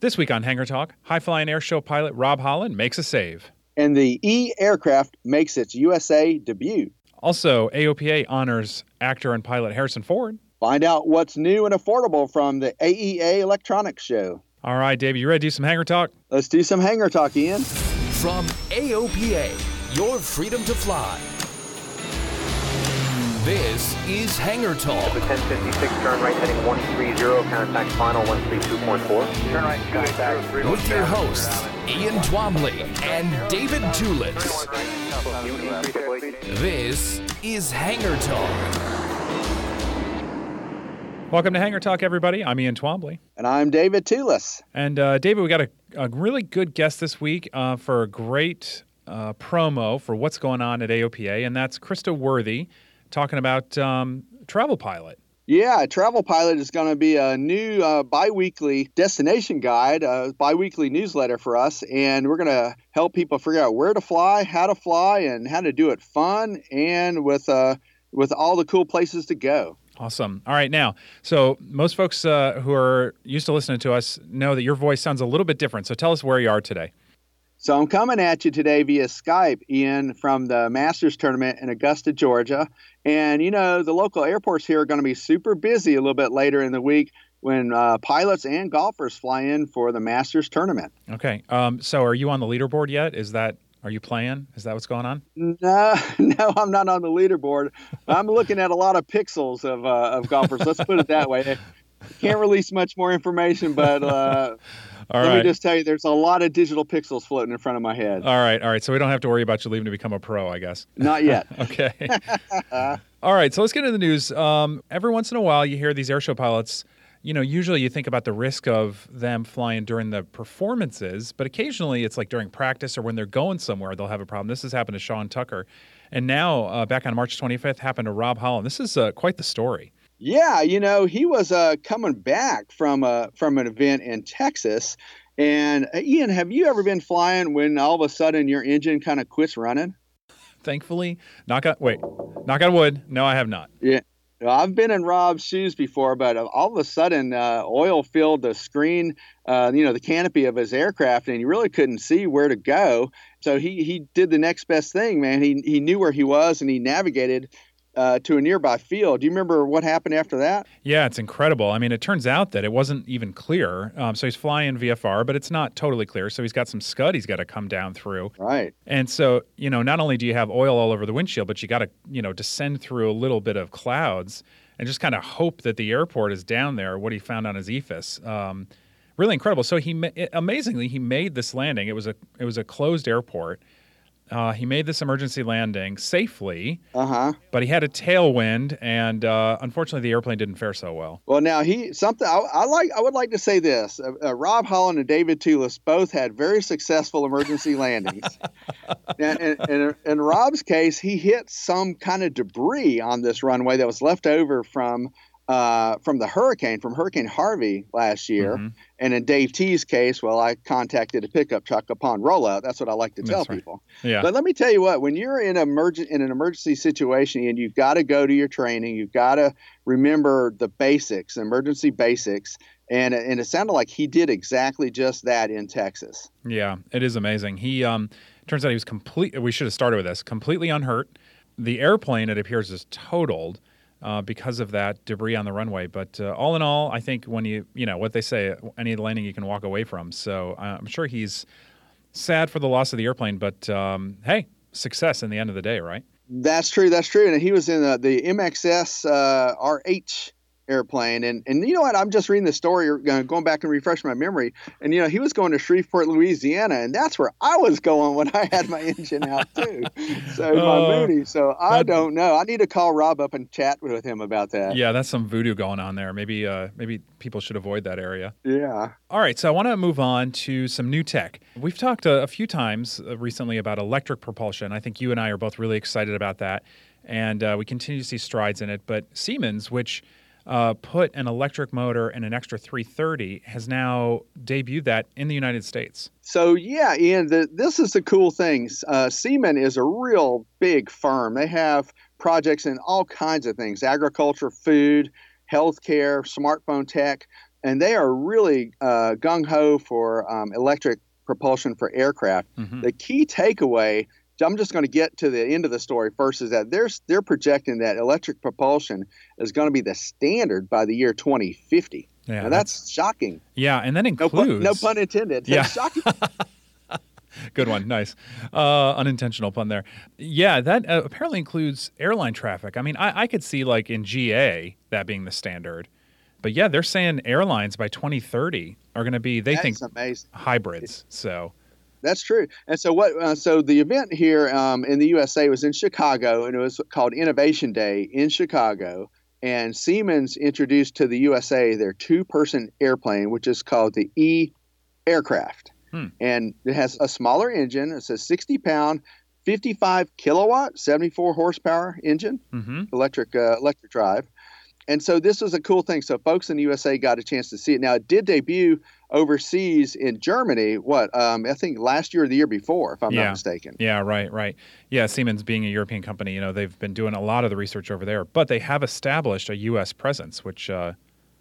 This week on Hangar Talk, high flying air show pilot Rob Holland makes a save. And the E aircraft makes its USA debut. Also, AOPA honors actor and pilot Harrison Ford. Find out what's new and affordable from the AEA Electronics Show. All right, Dave, you ready to do some Hangar Talk? Let's do some Hangar Talk, Ian. From AOPA, your freedom to fly. This is Hangar Talk. 1056, turn right heading 130, contact final 132.4. Turn right, contact With your hosts, Ian Twombly and David Tulis. This is Hangar Talk. Welcome to Hangar Talk, everybody. I'm Ian Twombly. And I'm David Tulis. And uh, David, we got a, a really good guest this week uh, for a great uh, promo for what's going on at AOPA, and that's Crista Worthy talking about um, Travel Pilot. Yeah, Travel Pilot is going to be a new uh, bi-weekly destination guide, a bi-weekly newsletter for us, and we're going to help people figure out where to fly, how to fly, and how to do it fun and with uh, with all the cool places to go. Awesome. All right, now, so most folks uh, who are used to listening to us know that your voice sounds a little bit different. So tell us where you are today. So I'm coming at you today via Skype, Ian, from the Masters tournament in Augusta, Georgia. And you know, the local airports here are going to be super busy a little bit later in the week when uh, pilots and golfers fly in for the Masters tournament. Okay. Um, so are you on the leaderboard yet? Is that are you playing? Is that what's going on? No, no, I'm not on the leaderboard. I'm looking at a lot of pixels of uh, of golfers. Let's put it that way. Can't release much more information, but uh, All let right. me just tell you, there's a lot of digital pixels floating in front of my head. All right. All right. So we don't have to worry about you leaving to become a pro, I guess. Not yet. Okay. All right. So let's get into the news. Um, every once in a while, you hear these airshow pilots. You know, usually you think about the risk of them flying during the performances, but occasionally it's like during practice or when they're going somewhere, they'll have a problem. This has happened to Sean Tucker. And now, uh, back on March 25th, happened to Rob Holland. This is uh, quite the story. Yeah, you know, he was uh, coming back from a from an event in Texas. And uh, Ian, have you ever been flying when all of a sudden your engine kind of quits running? Thankfully, knock on wait, knock on wood. No, I have not. Yeah. I've been in Rob's shoes before, but all of a sudden, uh, oil filled the screen, uh, you know, the canopy of his aircraft, and he really couldn't see where to go. So he he did the next best thing, man. He he knew where he was, and he navigated uh, to a nearby field. Do you remember what happened after that? Yeah, it's incredible. I mean, it turns out that it wasn't even clear. Um, so he's flying VFR, but it's not totally clear. So he's got some scud he's got to come down through. Right. And so, you know, not only do you have oil all over the windshield, but you got to, you know, descend through a little bit of clouds and just kind of hope that the airport is down there, what he found on his EFIS. Um, really incredible. So he, ma- amazingly, he made this landing. It was a, it was a closed airport. Uh, he made this emergency landing safely, Uh huh. but he had a tailwind, and uh, unfortunately, the airplane didn't fare so well. Well, now he something I, I like. I would like to say this: uh, uh, Rob Holland and David Tulis both had very successful emergency landings. and, and, and in Rob's case, he hit some kind of debris on this runway that was left over from uh, from the hurricane, from Hurricane Harvey last year. Mhm. And in Dave T's case, well, I contacted a pickup truck upon rollout. That's what I like to tell right. people. Yeah. But let me tell you what, when you're in emergent in an emergency situation and you've got to go to your training, you've got to remember the basics, emergency basics, and and it sounded like he did exactly just that in Texas. Yeah, it is amazing. He um turns out he was complete. We should have started with this. Completely unhurt. The airplane, it appears, is totaled uh, because of that debris on the runway. But uh, all in all, I think when you you know what they say, any landing you can walk away from. So uh, I'm sure he's sad for the loss of the airplane, but um, hey, success in the end of the day, right? That's true. That's true. And he was in the, the MXS uh, RH airplane. And and you know what? I'm just reading the story, uh, going back and refreshing my memory. And you know, he was going to Shreveport, Louisiana, and that's where I was going when I had my engine out too. So my Uh, Moody. So I that- don't know. I need to call Rob up and chat with him about that. Yeah, that's some voodoo going on there. Maybe uh, maybe people should avoid that area. Yeah. All right, so I want to move on to some new tech. We've talked a, a few times uh, recently about electric propulsion. I think you and I are both really excited about that, and uh, we continue to see strides in it. But Siemens, which uh, put an electric motor in an extra 330, has now debuted that in the United States. So yeah, Ian, the, this is the cool thing. Uh, Siemens is a real big firm. They have projects in all kinds of things: agriculture, food, healthcare, smartphone tech, and they are really uh, gung ho for um, electric propulsion for aircraft. Mhm. The key takeaway. I'm just going to get to the end of the story first. Is that they're they're projecting that electric propulsion is going to be the standard by the year 2050. Yeah, now that's, shocking. yeah, and that No includes pun, no pun intended. Yeah. That's shocking. Good one. Nice. Uh, unintentional pun there. Yeah, that uh, apparently includes airline traffic. I mean, I, I could see like in GA that being the standard. But yeah, they're saying airlines by 2030 are going to be, they think, hybrids. So, That's true. And so what? Uh, so the event here um, in the USA was in Chicago, and it was called Innovation Day in Chicago. And Siemens introduced to the USA their two-person airplane, which is called the E aircraft, Hmm. and it has a smaller engine. It's a 60-pound, 55 kilowatt, 74 horsepower engine hmm electric uh, electric drive. And so this was a cool thing. So folks in the USA got a chance to see it. Now it did debut overseas in Germany. What um, I think last year or the year before, if I'm Yeah. not mistaken. yeah, right, right. Yeah, Siemens being a European company, you know, they've been doing a lot of the research over there, but they have established a U.S. presence, which, uh,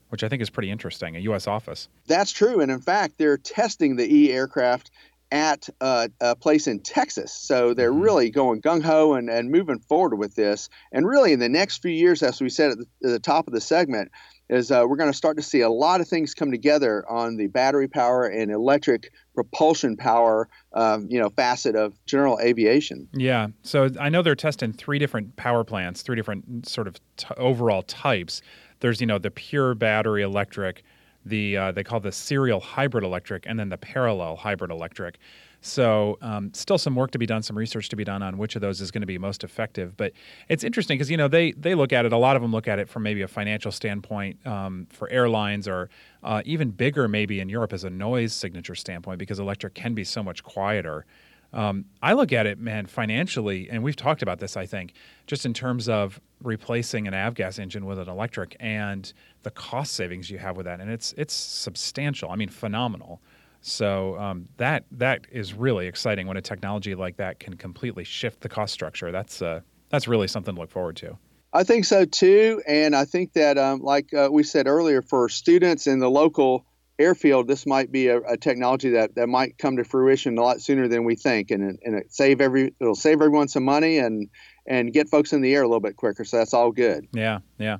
which I think is pretty interesting, a U.S. office. That's true. And in fact, they're testing the E aircraft at uh, a place in Texas. So they're Mhm. really going gung ho and, and moving forward with this. And really, in the next few years, as we said at the, at the top of the segment, is uh, we're going to start to see a lot of things come together on the battery power and electric propulsion power, um, you know, facet of general aviation. Yeah. So I know they're testing three different power plants, three different sort of t- overall types. There's, you know, the pure battery electric, the uh, they call the serial hybrid electric, and then the parallel hybrid electric. So um, still some work to be done, some research to be done on which of those is going to be most effective. But it's interesting because you know they they look at it. A lot of them look at it from maybe a financial standpoint um, for airlines, or uh, even bigger maybe in Europe as a noise signature standpoint because electric can be so much quieter. Um, I look at it, man, financially, and we've talked about this, I think, just in terms of replacing an avgas engine with an electric and the cost savings you have with that, and it's it's substantial. I mean, phenomenal. So um, that that is really exciting when a technology like that can completely shift the cost structure. That's uh, that's really something to look forward to. I think so too, and I think that, um, like uh, we said earlier, for students in the local airfield, this might be a, a technology that, that might come to fruition a lot sooner than we think, and and it save every it'll save everyone some money and and get folks in the air a little bit quicker. So that's all good. Yeah, yeah.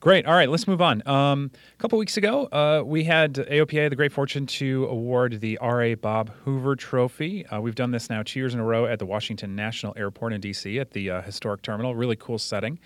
Great. All right, let's move on. Um, a couple weeks ago, uh, we had AOPA the great fortune to award the R.A. Bob Hoover Trophy. Uh, we've done this now two years in a row at the Washington National Airport in D.C. at the uh, historic terminal. Really cool setting.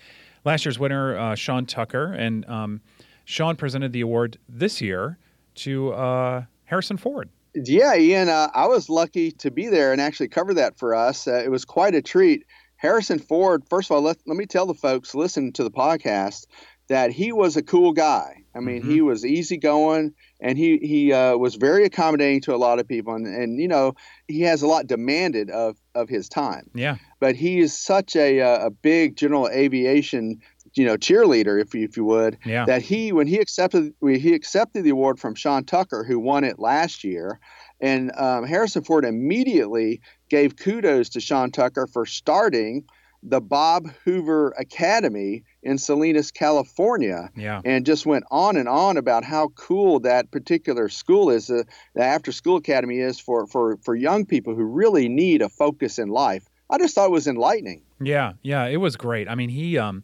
Last year's winner, uh, Sean Tucker, and um, Sean presented the award this year to uh, Harrison Ford. Yeah, Ian, uh, I was lucky to be there and actually cover that for us. Uh, it was quite a treat. Harrison Ford, first of all, let, let me tell the folks listen to the podcast that he was a cool guy. I mean, he was easygoing and he he uh, was very accommodating to a lot of people, and, and you know he has a lot demanded of of his time. Yeah, But he is such a uh, a big general aviation you know cheerleader if you, if you would Yeah. that he when he accepted he accepted the award from Sean Tucker who won it last year and um, Harrison Ford immediately gave kudos to Sean Tucker for starting the Bob Hoover Academy in Salinas, California, Yeah. and just went on and on about how cool that particular school is, uh, the after school academy is for, for, for young people who really need a focus in life. I just thought it was enlightening. Yeah, yeah, it was great. I mean, he um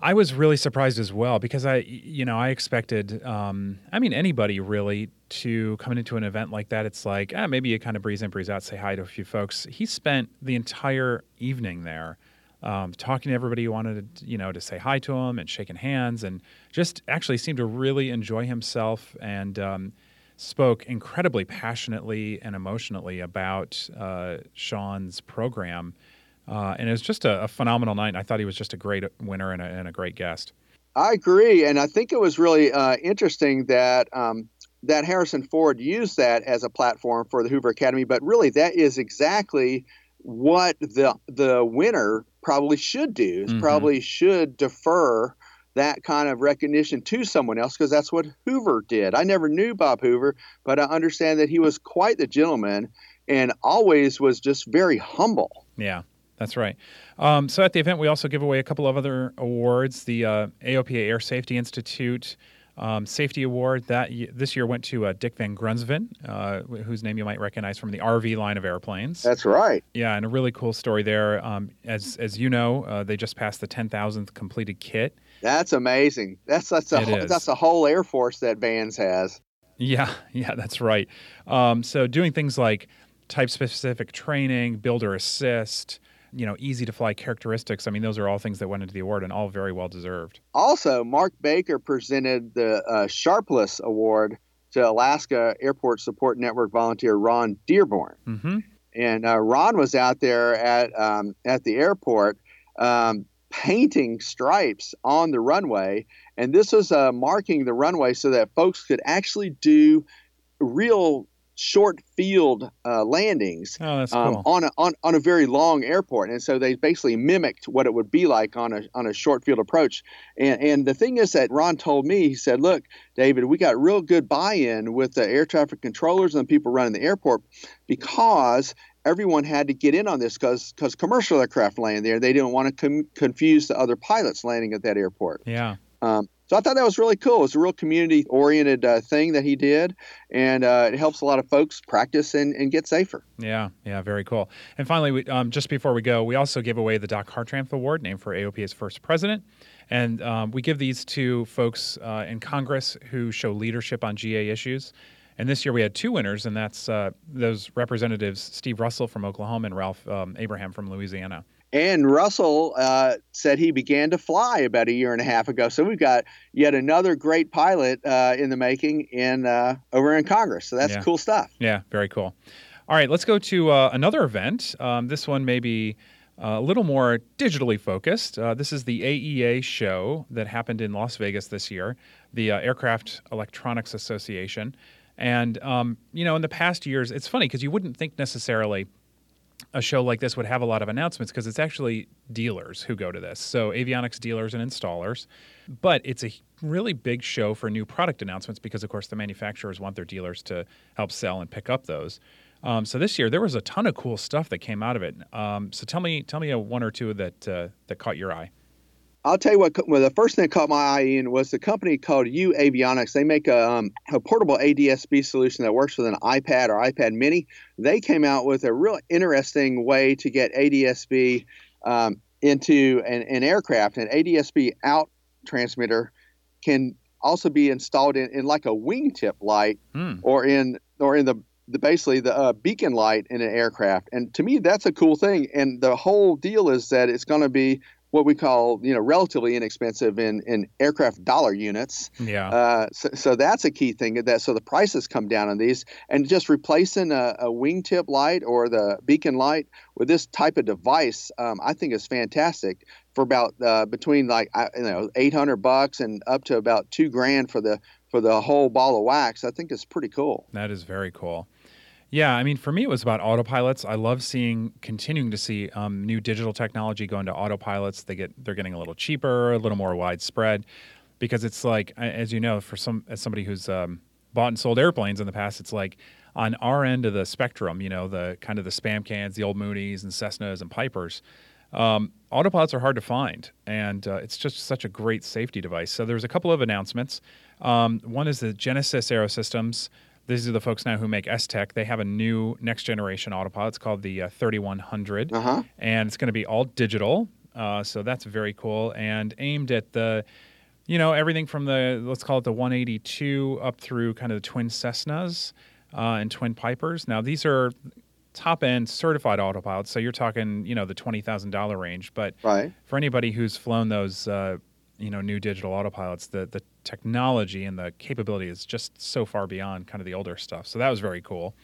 I was really surprised as well because I you know, I expected um I mean anybody really to come into an event like that it's like, ah, maybe you kind of breeze in, breeze out, say hi to a few folks. He spent the entire evening there. Um, talking to everybody who wanted to, you know, to say hi to him and shaking hands, and just actually seemed to really enjoy himself and um, spoke incredibly passionately and emotionally about uh, Sean's program. Uh, and it was just a, a phenomenal night. I thought he was just a great winner and a, and a great guest. I agree, and I think it was really uh, interesting that um, that Harrison Ford used that as a platform for the Hoover Academy. But really, that is exactly what the the winner probably should do. Is Mhm. Probably should defer that kind of recognition to someone else because that's what Hoover did. I never knew Bob Hoover, but I understand that he was quite the gentleman and always was just very humble. Yeah, that's right. Um, so at the event, we also give away a couple of other awards. The uh, AOPA Air Safety Institute um, Safety Award that y- this year went to uh, Dick Van Grunsven, uh, whose name you might recognize from the RV line of airplanes. That's right. Yeah, and a really cool story there. Um, as as you know, uh, they just passed the ten thousandth completed kit. That's amazing. That's that's a whole, that's a whole Air Force that Vans has. Yeah, yeah, that's right. Um, so doing things like type specific training, builder assist, you know, easy to fly characteristics. I mean, those are all things that went into the award and all very well deserved. Also, Mark Baker presented the uh, Sharples Award to Alaska Airport Support Network volunteer Ron Dearborn, hmm and uh, Ron was out there at um, at the airport um, painting stripes on the runway, and this was uh, marking the runway so that folks could actually do real short field uh, landings Oh, um, cool. on, a, on on a very long airport, and so they basically mimicked what it would be like on a on a short field approach. And and the thing is that Ron told me he said, "Look, David, we got real good buy-in with the air traffic controllers and the people running the airport because." Everyone had to get in on this because because commercial aircraft land there. They didn't want to com- confuse the other pilots landing at that airport. yeah. Um, so I thought that was really cool. It's a real community-oriented uh, thing that he did, and uh, it helps a lot of folks practice and, and get safer. Yeah, yeah, very cool. And finally, we, um, just before we go, we also give away the Doc Hartranft Award, named for AOPA's first president. And um, we give these to folks uh, in Congress who show leadership on GA issues. And this year we had two winners, and that's uh, those representatives, Steve Russell from Oklahoma and Ralph um, Abraham from Louisiana. And Russell uh, said he began to fly about a year and a half ago. So we've got yet another great pilot uh, in the making in uh, over in Congress. So that's Yeah. cool stuff. Yeah, very cool. All right, let's go to uh, another event. Um, this one may be uh, a little more digitally focused. Uh, this is the AEA show that happened in Las Vegas this year, the uh, Aircraft Electronics Association. And, um, you know, in the past years, it's funny because you wouldn't think necessarily a show like this would have a lot of announcements because it's actually dealers who go to this. So avionics dealers and installers. But it's a really big show for new product announcements because, of course, the manufacturers want their dealers to help sell and pick up those. Um, so this year there was a ton of cool stuff that came out of it. Um, so tell me, tell me a one or two that uh, that caught your eye. I'll tell you what. Well, the first thing that caught my eye in was the company called uAvionix. They make a, um, a portable ADSB solution that works with an iPad or iPad Mini. They came out with a real interesting way to get ADSB um, into an, an aircraft. An ADSB out transmitter can also be installed in, in like a wingtip light Hmm. or in or in the the basically the uh, beacon light in an aircraft. And to me, that's a cool thing. And the whole deal is that it's going to be what we call you know relatively inexpensive in in aircraft dollar units. Yeah. Uh, so, so that's a key thing that so the prices come down on these and just replacing a, a wingtip light or the beacon light with this type of device um, i think is fantastic for about uh, between like you know 800 bucks and up to about two grand for the for the whole ball of wax i think it's pretty cool That is very cool. Yeah, I mean, for me, it was about autopilots. I love seeing, continuing to see um, new digital technology go into autopilots. They get, they're getting a little cheaper, a little more widespread, because it's like, as you know, for some, as somebody who's um, bought and sold airplanes in the past, it's like on our end of the spectrum, you know, the kind of the spam cans, the old Mooneys and Cessnas and Pipers. Um, autopilots are hard to find, and uh, it's just such a great safety device. So there's a couple of announcements. Um, one is the Genesys Aerosystems these are the folks now who make S-TEC. They have a new next generation autopilot. It's called the uh, 3100, Uh-huh. and it's going to be all digital. Uh, so that's very cool and aimed at the, you know, everything from the let's call it the 182 up through kind of the twin Cessnas uh, and twin Pipers. Now these are top end certified autopilots, so you're talking you know the twenty thousand dollar range. But Right. for anybody who's flown those uh, you know new digital autopilots, the the technology and the capability is just so far beyond kind of the older stuff. So that was very cool.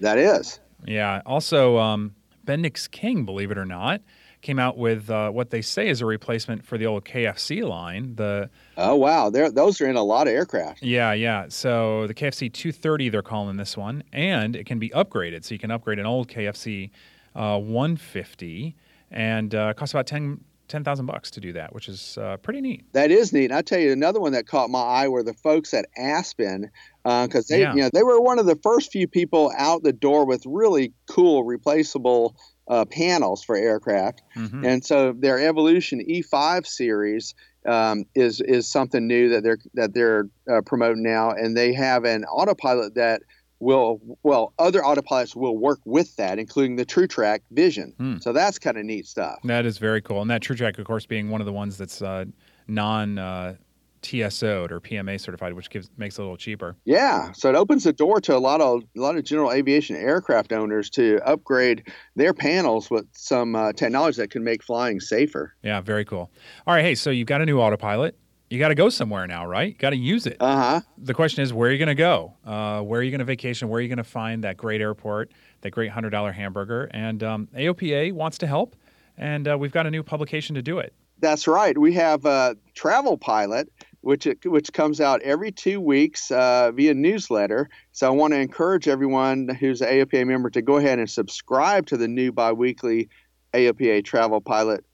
That is. Yeah. Also, um, Bendix King, believe it or not, came out with uh, what they say is a replacement for the old KFC line. The Oh wow, They're, those are in a lot of aircraft. yeah, yeah. So the KFC 230, they're calling this one, and it can be upgraded. So you can upgrade an old KFC uh, 150, and uh, it costs about 10 10,000 bucks to do that, which is uh, pretty neat. That is neat. And I tell you, another one that caught my eye were the folks at Aspen, because they, Yeah. you know, they were one of the first few people out the door with really cool replaceable uh, panels for aircraft. Mhm. And so their Evolution E5 series um, is is something new that they're that they're uh, promoting now, and they have an autopilot that will well other autopilots will work with that, including the TruTrak Vizion. Hmm. So that's kind of neat stuff. That is very cool. And that TruTrak, of course, being one of the ones that's uh, non uh, TSO'd or PMA certified, which gives makes it a little cheaper. Yeah, so it opens the door to a lot of a lot of general aviation aircraft owners to upgrade their panels with some uh, technology that can make flying safer. Yeah, very cool. All right, hey, so you've got a new autopilot. You got to go somewhere now, right? You got to use it. Uh huh. the question is, where are you going to go? Uh, where are you going to vacation? Where are you going to find that great airport, that great hundred dollar hamburger? And um, AOPA wants to help, and uh, we've got a new publication to do it. That's right. We have a travel pilot, which it, which comes out every two weeks uh, via newsletter. So I want to encourage everyone who's an AOPA member to go ahead and subscribe to the new biweekly AOPA travel pilot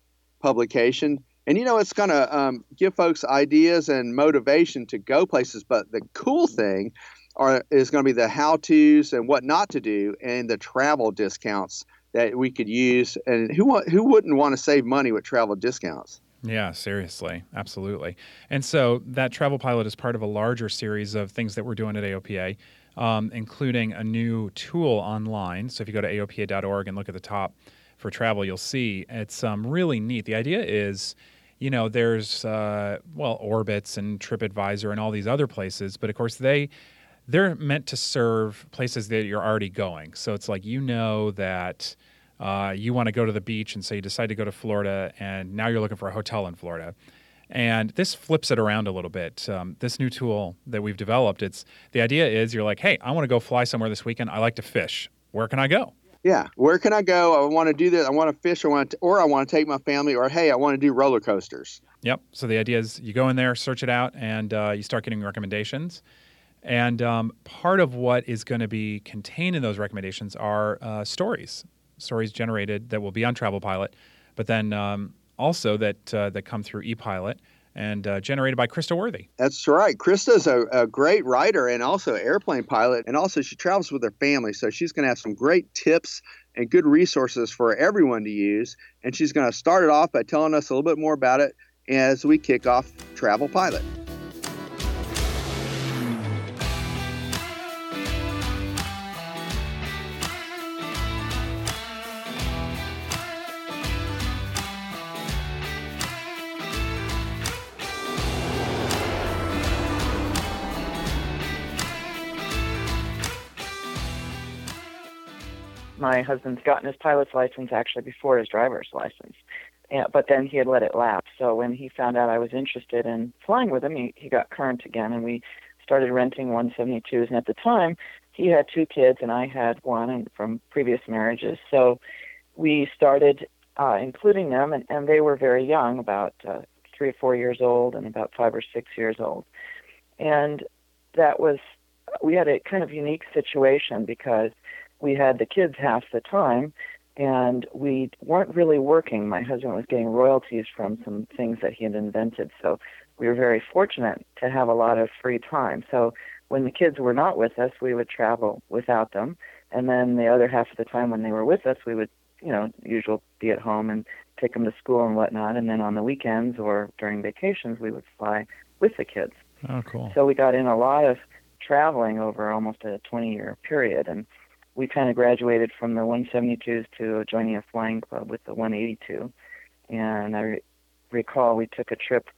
publication. And you know, it's going to um, give folks ideas and motivation to go places. But the cool thing are, is going to be the how tos and what not to do and the travel discounts that we could use. And who, who wouldn't want to save money with travel discounts? Yeah, seriously, absolutely. And so that travel pilot is part of a larger series of things that we're doing at AOPA, um, including a new tool online. So if you go to aopa.org and look at the top for travel, you'll see it's um, really neat. The idea is, you know, there's uh, well Orbitz and TripAdvisor and all these other places, but of course they they're meant to serve places that you're already going. So it's like you know that uh, you want to go to the beach, and so you decide to go to Florida, and now you're looking for a hotel in Florida. And this flips it around a little bit. Um, this new tool that we've developed, it's the idea is you're like, hey, I want to go fly somewhere this weekend. I like to fish. Where can I go? Yeah, where can I go? I want to do this. I want to fish. I want to, or I want to take my family. Or hey, I want to do roller coasters. Yep. So the idea is you go in there, search it out, and uh, you start getting recommendations. And um, part of what is going to be contained in those recommendations are uh, stories, stories generated that will be on Travel Pilot, but then um, also that uh, that come through ePilot and uh, generated by Crista Worthy. That's right. Crista's a, a great writer and also airplane pilot, and also she travels with her family, so she's going to have some great tips and good resources for everyone to use. And she's going to start it off by telling us a little bit more about it as we kick off Travel Pilot. My husband's gotten his pilot's license actually before his driver's license. Yeah, but then he had let it lapse. So when he found out I was interested in flying with him, he, he got current again, and we started renting 172s. And at the time, he had two kids, and I had one and from previous marriages. So we started uh, including them, and, and they were very young, about uh, three or four years old, and about five or six years old. And that was, we had a kind of unique situation because we had the kids half the time, and we weren't really working. My husband was getting royalties from some things that he had invented, so we were very fortunate to have a lot of free time. So when the kids were not with us, we would travel without them, and then the other half of the time when they were with us, we would, you know, usual be at home and take them to school and whatnot. And then on the weekends or during vacations, we would fly with the kids. Oh, cool. So we got in a lot of traveling over almost a 20 year period. And we kind of graduated from the 172s to joining a flying club with the 182. And I re- recall we took a trip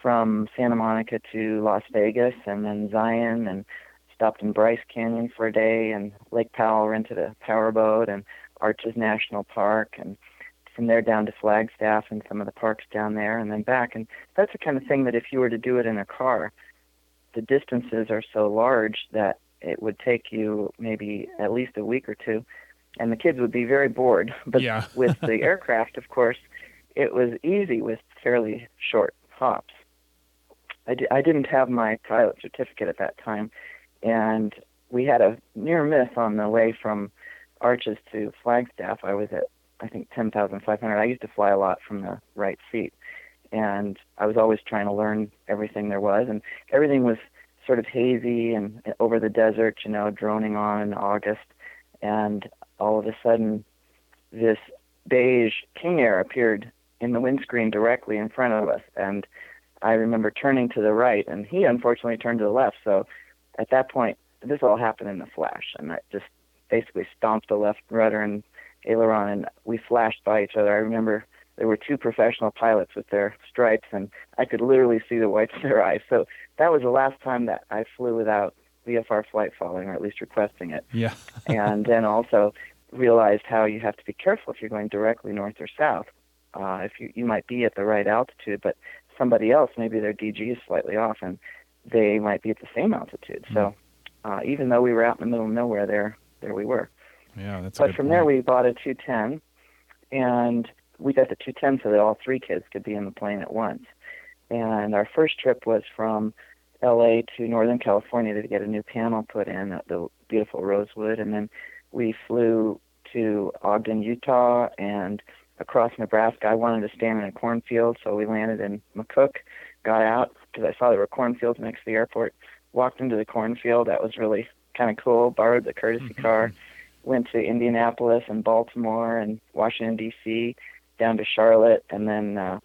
from Santa Monica to Las Vegas and then Zion and stopped in Bryce Canyon for a day and Lake Powell rented a powerboat and Arches National Park and from there down to Flagstaff and some of the parks down there and then back. And that's the kind of thing that if you were to do it in a car, the distances are so large that it would take you maybe at least a week or two. And the kids would be very bored. But Yeah. with the aircraft, of course, it was easy with fairly short hops. I, I didn't have my pilot certificate at that time, and we had a near miss on the way from Arches to Flagstaff. I was at I think 10,500. I used to fly a lot from the right seat, and I was always trying to learn everything there was, and everything was sort of hazy and over the desert, you know, droning on in August, and all of a sudden, this beige King Air appeared in the windscreen directly in front of us, and I remember turning to the right, and he unfortunately turned to the left. So at that point, this all happened in a flash, and I just basically stomped the left rudder and aileron, and we flashed by each other. I remember there were two professional pilots with their stripes, and I could literally see the whites of their eyes. So that was the last time that I flew without VFR flight following, or at least requesting it. Yeah. and then also realized how you have to be careful if you're going directly north or south. Uh, if you you might be at the right altitude, but somebody else maybe their DG is slightly off, and they might be at the same altitude. So uh, even though we were out in the middle of nowhere, there there we were. Yeah, that's a But good from point. there, we bought a 210, and we got the 210 so that all three kids could be in the plane at once. And our first trip was from L.A. to Northern California to get a new panel put in at the beautiful Rosewood, and then we flew to Ogden, Utah, and across Nebraska. I wanted to stand in a cornfield, so we landed in McCook, got out because I saw there were cornfields next to the airport. Walked into the cornfield. That was really kind of cool. Borrowed the courtesy mm-hmm. car. Went to Indianapolis and Baltimore and Washington D.C. down to Charlotte and then uh,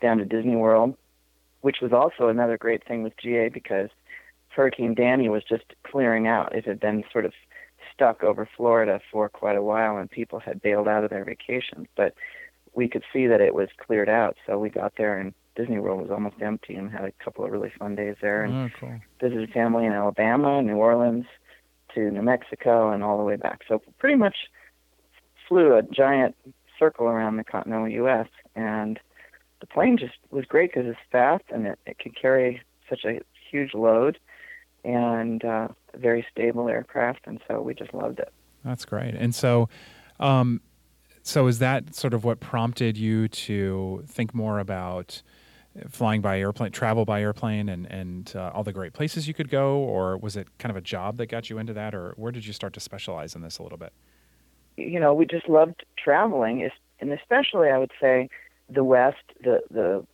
down to Disney World, which was also another great thing with GA because Hurricane Danny was just clearing out. It had been sort of stuck over Florida for quite a while and people had bailed out of their vacations, but we could see that it was cleared out. So we got there and Disney World was almost empty and had a couple of really fun days there and Oh, cool. visited family in Alabama, New Orleans, to New Mexico, and all the way back. So pretty much flew a giant circle around the continental U.S. and the plane just was great because it's fast and it, it could carry such a huge load and uh, very stable aircraft, and so we just loved it. That's great. And so, um, so is that sort of what prompted you to think more about flying by airplane, travel by airplane, and and uh, all the great places you could go, or was it kind of a job that got you into that, or where did you start to specialize in this a little bit? You know, we just loved traveling, and especially I would say the West, the the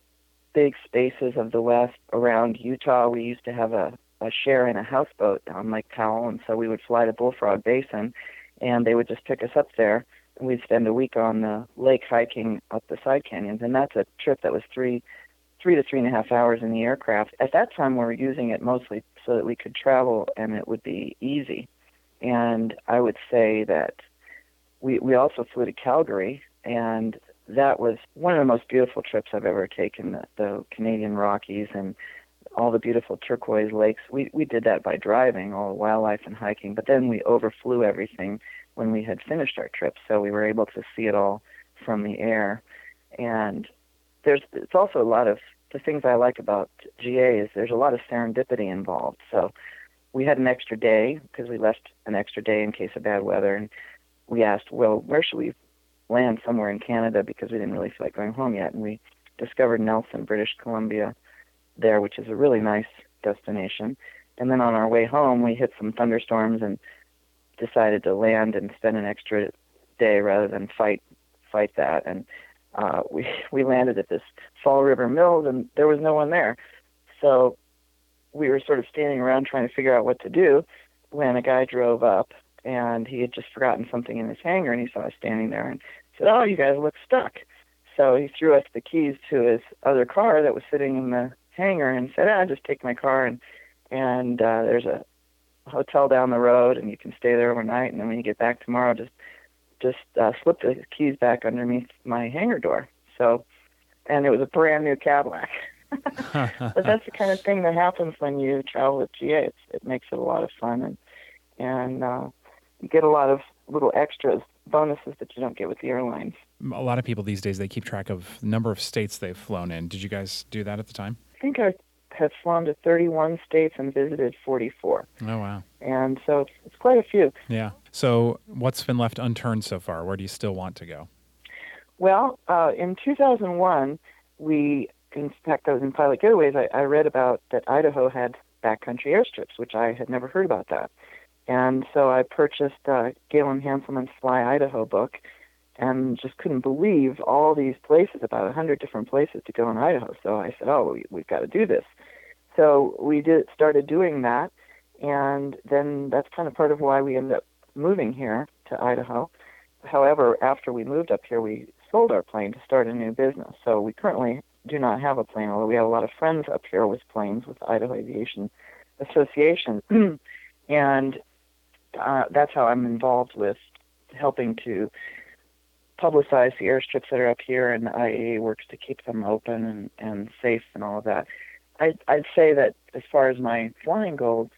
big spaces of the West around Utah. We used to have a, a share in a houseboat on Lake Powell, and so we would fly to Bullfrog Basin, and they would just pick us up there, and we'd spend a week on the lake hiking up the side canyons, and that's a trip that was three three to three and a half hours in the aircraft. At that time, we were using it mostly so that we could travel and it would be easy. And I would say that we we also flew to Calgary, and that was one of the most beautiful trips I've ever taken. The, the Canadian Rockies and all the beautiful turquoise lakes. We we did that by driving, all the wildlife and hiking. But then we overflew everything when we had finished our trip, so we were able to see it all from the air. And there's it's also a lot of the things I like about GA is there's a lot of serendipity involved. So we had an extra day because we left an extra day in case of bad weather, and we asked, well, where should we land somewhere in Canada because we didn't really feel like going home yet, and we discovered Nelson, British Columbia, there, which is a really nice destination. And then on our way home, we hit some thunderstorms and decided to land and spend an extra day rather than fight fight that. And uh, we we landed at this Fall River Mills, and there was no one there. So we were sort of standing around trying to figure out what to do when a guy drove up, and he had just forgotten something in his hangar, and he saw us standing there and said, "Oh, you guys look stuck." So he threw us the keys to his other car that was sitting in the hangar and said, "Ah, just take my car and and uh, there's a hotel down the road and you can stay there overnight and then when you get back tomorrow just just uh, slip the keys back underneath my hangar door." So, and it was a brand new Cadillac. but that's the kind of thing that happens when you travel with GA. It's, it makes it a lot of fun and and uh, you get a lot of little extras bonuses that you don't get with the airlines. A lot of people these days they keep track of the number of states they've flown in. Did you guys do that at the time? I think I have flown to 31 states and visited 44. Oh wow! And so it's, it's quite a few. Yeah. So what's been left unturned so far? Where do you still want to go? Well, uh, in 2001, we, in fact, I was in Pilot Getaways. I, I read about that Idaho had backcountry airstrips, which I had never heard about that. And so I purchased uh, Galen Hanselman's Fly Idaho book and just couldn't believe all these places, about a hundred different places to go in Idaho. So I said, oh, we, we've got to do this. So we did started doing that, and then that's kind of part of why we ended up moving here to Idaho. However, after we moved up here, we sold our plane to start a new business. So we currently do not have a plane, although we have a lot of friends up here with planes with Idaho Aviation Association. and uh, that's how I'm involved with helping to publicize the airstrips that are up here, and the IAA works to keep them open and, and safe and all of that. I'd, I'd say that as far as my flying goals,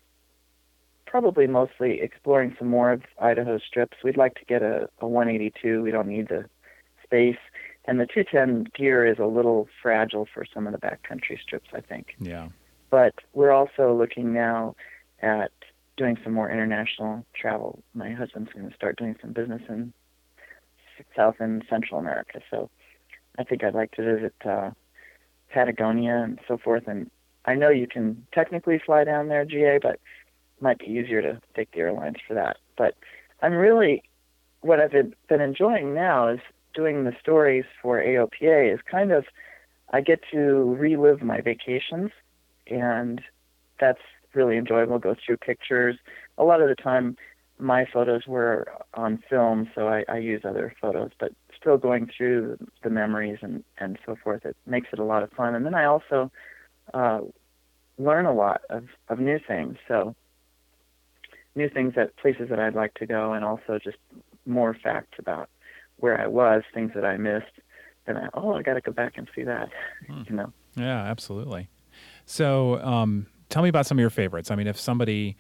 probably mostly exploring some more of Idaho strips. We'd like to get a, a 182. We don't need the space. And the 210 gear is a little fragile for some of the backcountry strips, I think. Yeah. But we're also looking now at doing some more international travel. My husband's going to start doing some business in South and Central America. So I think I'd like to visit uh, Patagonia and so forth. And I know you can technically fly down there, GA, but it might be easier to take the airlines for that. But I'm really, what I've been enjoying now is doing the stories for AOPA is kind of, I get to relive my vacations, and that's really enjoyable. Go through pictures. A lot of the time, my photos were on film, so I, I use other photos, but still going through the memories and, and so forth, it makes it a lot of fun. And then I also uh, learn a lot of, of new things. So new things at places that I'd like to go, and also just more facts about where I was, things that I missed. And I, oh, I got to go back and see that. Hmm. You know. Yeah, absolutely. So, um, tell me about some of your favorites. I mean, if somebody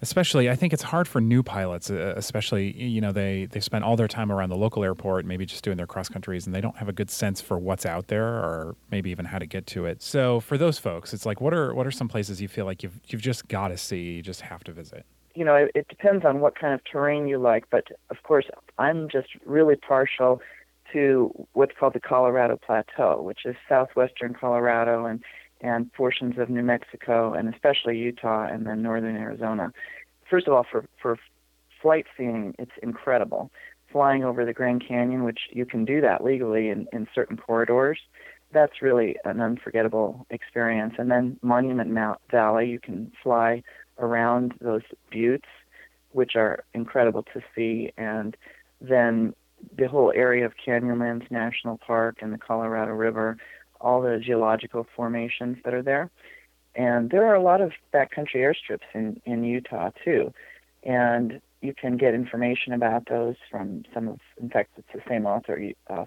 especially i think it's hard for new pilots uh, especially you know they they spend all their time around the local airport maybe just doing their cross countries and they don't have a good sense for what's out there or maybe even how to get to it so for those folks it's like what are what are some places you feel like you've you've just got to see you just have to visit you know it, it depends on what kind of terrain you like but of course i'm just really partial to what's called the colorado plateau which is southwestern colorado and and portions of New Mexico and especially Utah and then northern Arizona. First of all, for, for flight seeing, it's incredible. Flying over the Grand Canyon, which you can do that legally in, in certain corridors, that's really an unforgettable experience. And then Monument Mount Valley, you can fly around those buttes, which are incredible to see. And then the whole area of Canyonlands National Park and the Colorado River all the geological formations that are there. And there are a lot of backcountry airstrips in, in Utah too. And you can get information about those from some of, in fact, it's the same author, uh,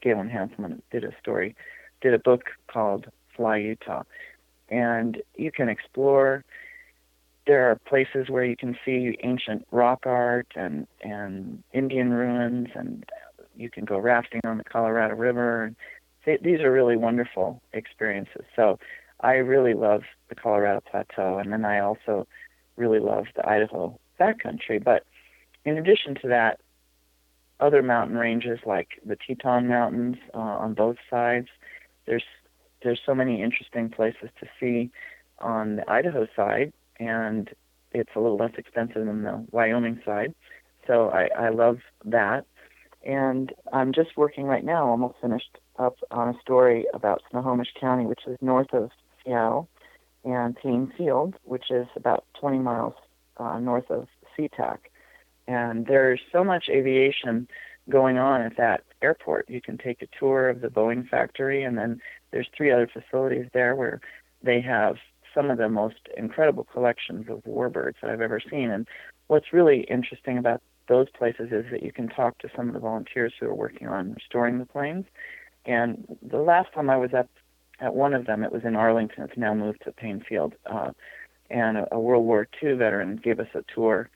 Galen Hanselman, did a story, did a book called Fly Utah. And you can explore. There are places where you can see ancient rock art and, and Indian ruins, and you can go rafting on the Colorado River. Th- these are really wonderful experiences. So I really love the Colorado Plateau, and then I also really love the Idaho backcountry. But in addition to that, other mountain ranges like the Teton Mountains uh, on both sides. There's there's so many interesting places to see on the Idaho side, and it's a little less expensive than the Wyoming side. So I, I love that. And I'm just working right now, almost finished up on a story about Snohomish County, which is north of Seattle, and Paine Field, which is about 20 miles uh, north of SeaTac. And there's so much aviation going on at that airport. You can take a tour of the Boeing factory, and then there's three other facilities there where they have some of the most incredible collections of warbirds that I've ever seen. And what's really interesting about those places is that you can talk to some of the volunteers who are working on restoring the planes. And the last time I was at at one of them, it was in Arlington. It's now moved to Paine Field. Uh, and a, a World War II veteran gave us a tour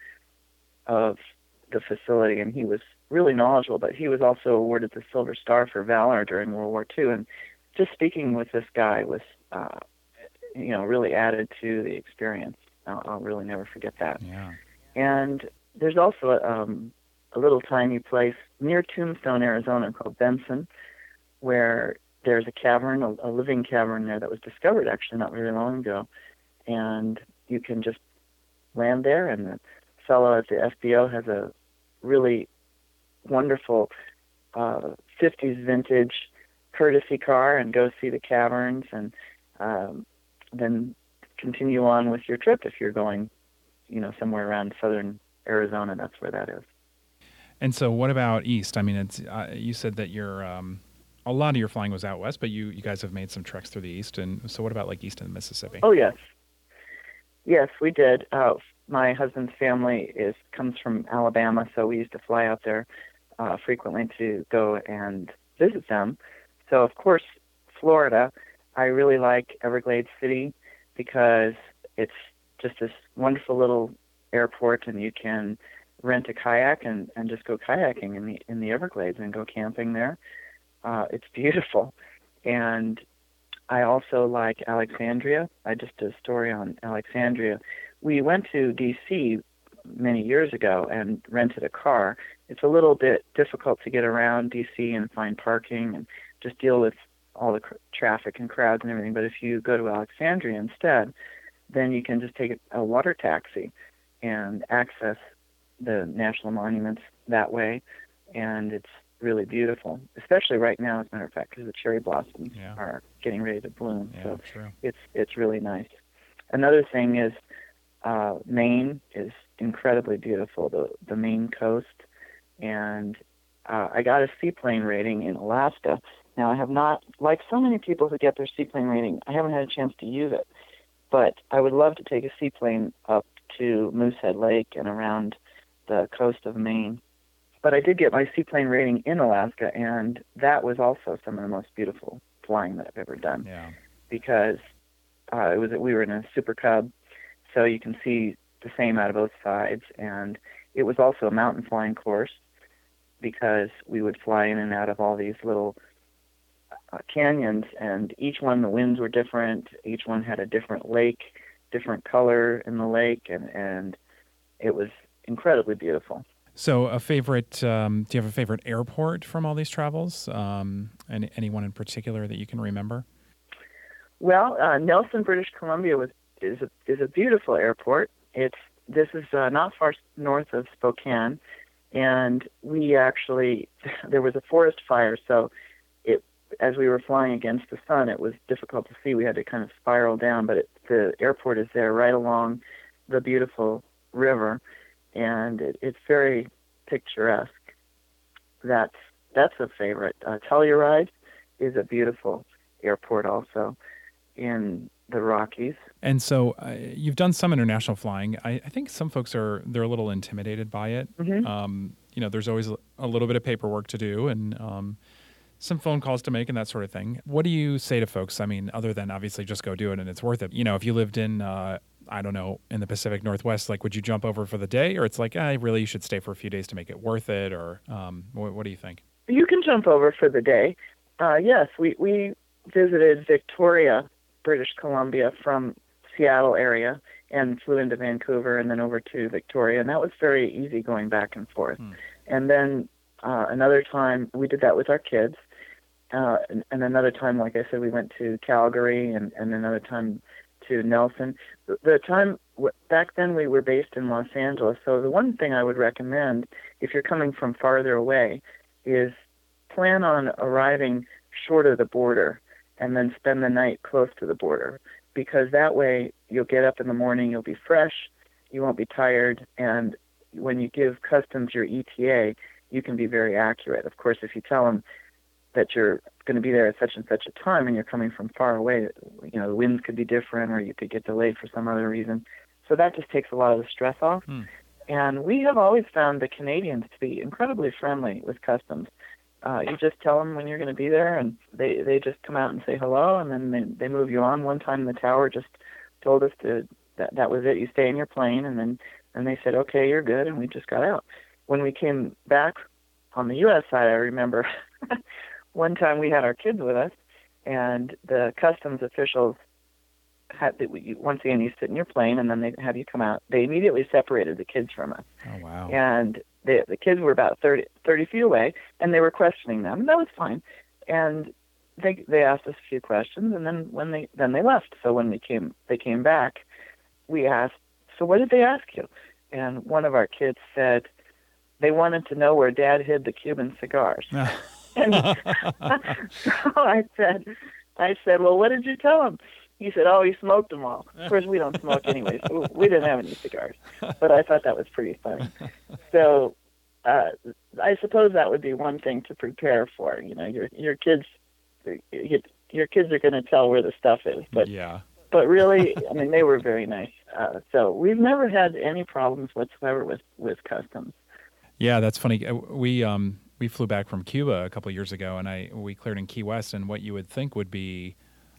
of the facility, and he was really knowledgeable. But he was also awarded the Silver Star for valor during World War II. And just speaking with this guy was, uh, you know, really added to the experience. I'll, I'll really never forget that. Yeah. And there's also a, um, a little tiny place near Tombstone, Arizona, called Benson, where there's a cavern, a, a living cavern there that was discovered actually not very long ago, and you can just land there. And the fellow at the FBO has a really wonderful uh, 50s vintage courtesy car and go see the caverns and um, then continue on with your trip if you're going, you know, somewhere around southern Arizona. That's where that is. And so, what about east? I mean, it's uh, you said that your um, a lot of your flying was out west, but you you guys have made some treks through the east. And so, what about like east of the Mississippi? Oh yes, yes, we did. Uh, my husband's family is comes from Alabama, so we used to fly out there uh, frequently to go and visit them. So of course, Florida, I really like Everglades City because it's just this wonderful little airport, and you can rent a kayak and, and just go kayaking in the in the Everglades and go camping there. Uh, it's beautiful, and I also like Alexandria. I just did a story on Alexandria. We went to D.C. many years ago and rented a car. It's a little bit difficult to get around D.C. and find parking and just deal with all the cr- traffic and crowds and everything. But if you go to Alexandria instead, then you can just take a, a water taxi and access the national monuments that way, and it's really beautiful, especially right now, as a matter of fact, because the cherry blossoms Yeah. are getting ready to bloom. Yeah, so true. it's it's really nice. Another thing is uh, Maine is incredibly beautiful, the the Maine coast, and uh, I got a seaplane rating in Alaska. Now I have not, like so many people who get their seaplane rating, I haven't had a chance to use it, but I would love to take a seaplane up to Moosehead Lake and around the coast of Maine. But I did get my seaplane rating in Alaska, and that was also some of the most beautiful flying that I've ever done Yeah. because uh, it was we were in a Super Cub, so you can see the same out of both sides, and it was also a mountain flying course because we would fly in and out of all these little uh, canyons, and each one the winds were different. Each one had a different lake, different color in the lake, and and it was incredibly beautiful. So, a favorite? Um, do you have a favorite airport from all these travels? Um, and anyone in particular that you can remember? Well, uh, Nelson, British Columbia was is a is a beautiful airport. It's this is uh, not far north of Spokane, and we actually there was a forest fire, so it as we were flying against the sun, it was difficult to see. We had to kind of spiral down, but it, the airport is there right along the beautiful river, and it, it's very picturesque. That's that's a favorite. Uh, Telluride is a beautiful airport also in the Rockies. And so, uh, you've done some international flying. I, I think some folks are they're a little intimidated by it. Mhm. Um, you know, there's always a little bit of paperwork to do and um, some phone calls to make and that sort of thing. What do you say to folks? I mean, other than obviously just go do it and it's worth it. You know, if you lived in uh, I don't know in the Pacific Northwest, like would you jump over for the day, or it's like, I really you should stay for a few days to make it worth it, or um, what, what do you think? You can jump over for the day. Uh, yes, we, we visited Victoria, British Columbia from Seattle area and flew into Vancouver and then over to Victoria. And that was very easy going back and forth. Hmm. And then uh, another time we did that with our kids. Uh, and, and another time, like I said, we went to Calgary and, and another time to Nelson. The, time back then we were based in Los Angeles, so the one thing I would recommend if you're coming from farther away is plan on arriving short of the border and then spend the night close to the border because that way you'll get up in the morning, you'll be fresh, you won't be tired, and when you give customs your ETA, you can be very accurate. Of course, if you tell them that you're going to be there at such and such a time and you're coming from far away, you know, the winds could be different or you could get delayed for some other reason. So that just takes a lot of the stress off. Hmm. And we have always found the Canadians to be incredibly friendly with customs. Uh, you just tell them when you're going to be there, and they they just come out and say hello, and then they they move you on. One time, the tower just told us to that that was it. You stay in your plane, and then and they said, okay, you're good, and we just got out. When we came back on the U.S. side, I remember one time we had our kids with us, and the customs officials had that we, once again you sit in your plane, and then they have you come out. They immediately separated the kids from us, Oh wow. and the the kids were about 30, 30 feet away, and they were questioning them. And that was fine, and they they asked us a few questions, and then when they then they left. So when we came they came back, we asked, so what did they ask you? And one of our kids said they wanted to know where Dad hid the Cuban cigars. And so I said, I said, well, what did you tell him? He said, oh, he smoked them all. Of course, we don't smoke anyway, so we didn't have any cigars. But I thought that was pretty funny. So uh, I suppose that would be one thing to prepare for. You know, your your kids, your, your kids are going to tell where the stuff is, but yeah. but really, I mean, they were very nice. Uh, so we've never had any problems whatsoever with with customs. Yeah, that's funny. Uh, We um we flew back from Cuba a couple of years ago, and I we cleared in Key West, and what you would think would be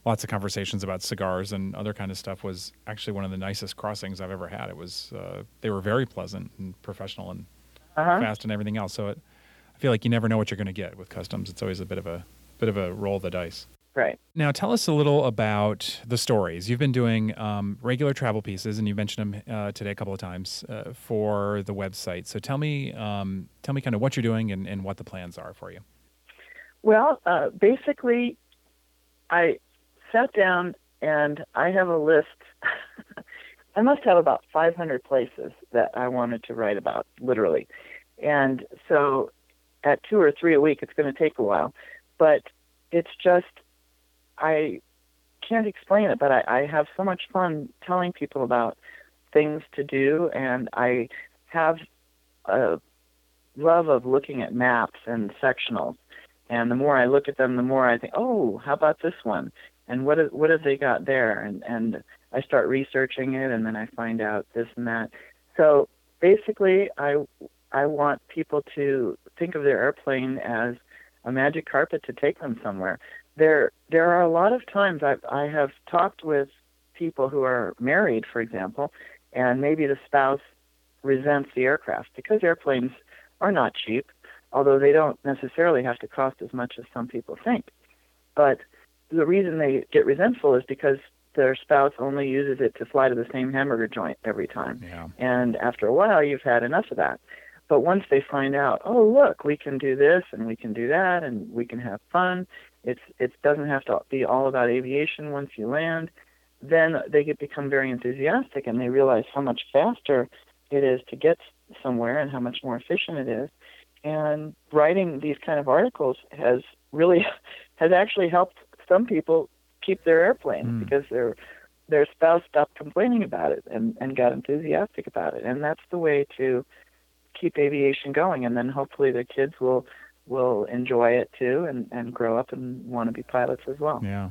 lots of conversations about cigars and other kind of stuff was actually one of the nicest crossings I've ever had. It was uh, they were very pleasant and professional and Uh-huh. fast and everything else. So it, I feel like you never know what you're going to get with customs. It's always a bit of a bit of a roll of the dice. Right. Now, tell us a little about the stories. You've been doing um, regular travel pieces, and you mentioned them uh, today a couple of times uh, for the website. So tell me, um, tell me kind of what you're doing and, and what the plans are for you. Well, uh, basically, I sat down and I have a list. I must have about 500 places that I wanted to write about, literally. And so at two or three a week, it's going to take a while. But it's just, I can't explain it, but I, I have so much fun telling people about things to do. And I have a love of looking at maps and sectionals. And the more I look at them, the more I think, oh, how about this one? And what is, what have they got there? And and I start researching it, and then I find out this and that. So basically, I I want people to think of their airplane as a magic carpet to take them somewhere. There there are a lot of times I I have talked with people who are married, for example, and maybe the spouse resents the aircraft because airplanes are not cheap, although they don't necessarily have to cost as much as some people think. But the reason they get resentful is because their spouse only uses it to fly to the same hamburger joint every time. Yeah. And after a while, you've had enough of that. But once they find out, oh look, we can do this and we can do that and we can have fun. It's it doesn't have to be all about aviation once you land. Then they get become very enthusiastic and they realize how much faster it is to get somewhere and how much more efficient it is. And writing these kind of articles has really has actually helped some people keep their airplanes Mm. because their their spouse stopped complaining about it and and got enthusiastic about it. And that's the way to keep aviation going. And then hopefully the kids will will enjoy it too and and grow up and want to be pilots as well. Yeah.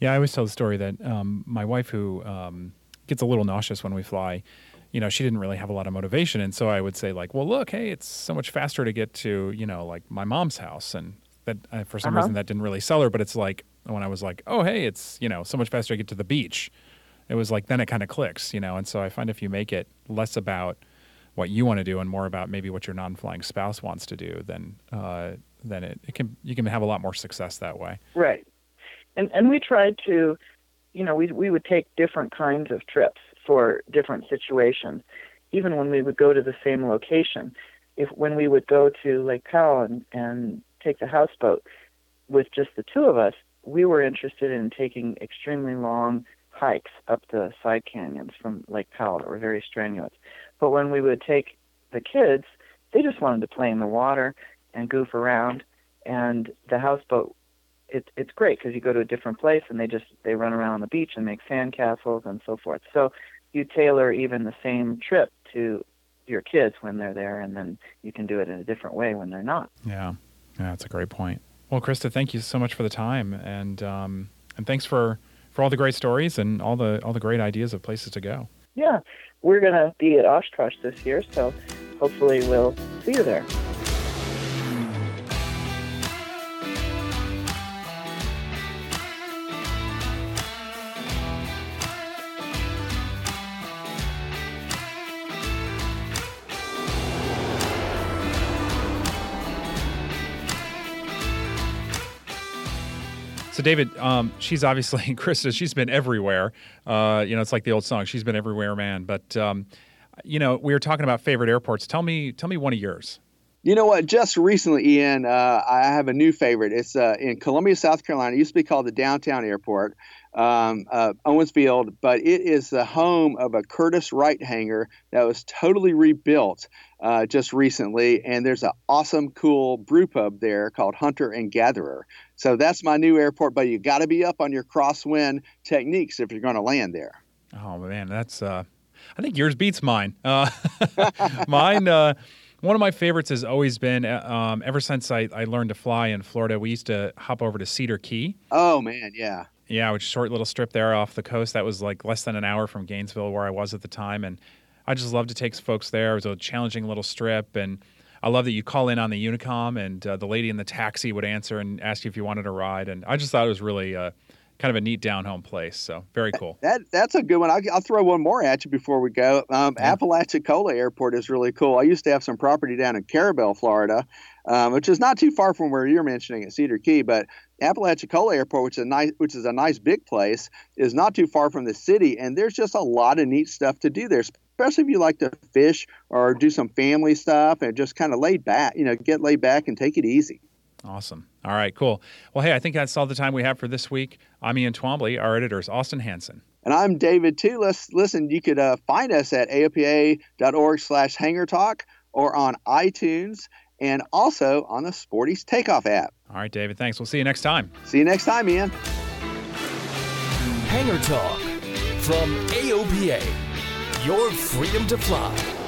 Yeah, I always tell the story that um, my wife, who um, gets a little nauseous when we fly, you know, she didn't really have a lot of motivation. And so I would say, like, well, look, hey, it's so much faster to get to, you know, like my mom's house. And that uh, for some Uh-huh. reason that didn't really sell her. But it's like when I was like, oh, hey, it's, you know, so much faster to get to the beach. It was like, then it kind of clicks, you know. And so I find if you make it less about what you want to do and more about maybe what your non-flying spouse wants to do, then uh, then it, it can you can have a lot more success that way. Right. And and we tried to, you know, we we would take different kinds of trips for different situations. Even when we would go to the same location, if when we would go to Lake Powell and, and take the houseboat with just the two of us, we were interested in taking extremely long hikes up the side canyons from Lake Powell that were very strenuous. But when we would take the kids, they just wanted to play in the water and goof around. And the houseboat, it, it's great because you go to a different place and they just they run around on the beach and make sand castles and so forth. So you tailor even the same trip to your kids when they're there, and then you can do it in a different way when they're not. Yeah, yeah, that's a great point. Well, Crista, thank you so much for the time, and um, and thanks for for all the great stories and all the all the great ideas of places to go. Yeah, we're gonna be at Oshkosh this year, so hopefully we'll see you there. David, um, she's obviously Crista. She's been everywhere. Uh, you know, it's like the old song. She's been everywhere, man. But um, you know, we were talking about favorite airports. Tell me, tell me one of yours. You know what? Just recently, Ian, uh, I have a new favorite. It's uh, in Columbia, South Carolina. It used to be called the Downtown Airport, um, uh, Owens Field, but it is the home of a Curtiss Wright hangar that was totally rebuilt uh, just recently. And there's an awesome, cool brew pub there called Hunter and Gatherer. So that's my new airport, but you got to be up on your crosswind techniques if you're going to land there. Oh man, that's uh, I think yours beats mine. Uh, mine, uh, one of my favorites has always been uh, um, ever since I, I learned to fly in Florida. We used to hop over to Cedar Key. Oh man, yeah, yeah, which short little strip there off the coast. That was like less than an hour from Gainesville, where I was at the time, and I just love to take folks there. It was a challenging little strip, and I love that you call in on the Unicom, and uh, the lady in the taxi would answer and ask you if you wanted a ride. And I just thought it was really uh, kind of a neat down home place. So very cool. That that's a good one. I'll, I'll throw one more at you before we go. Um, yeah. Apalachicola Airport is really cool. I used to have some property down in Carrabelle, Florida, um, which is not too far from where you're mentioning at Cedar Key. But Apalachicola Airport, which is a nice, which is a nice big place, is not too far from the city, and there's just a lot of neat stuff to do there. Especially if you like to fish or do some family stuff and just kind of laid back, you know, get laid back and take it easy. Awesome. All right, cool. Well, hey, I think that's all the time we have for this week. I'm Ian Twombly. Our editor is Austin Hanson. And I'm David too. Let's Listen, you could uh, find us at aopa.org slash hangar talk or on iTunes and also on the Sporty's Takeoff app. All right, David, thanks. We'll see you next time. See you next time, Ian. Hangar Talk from AOPA, your freedom to fly.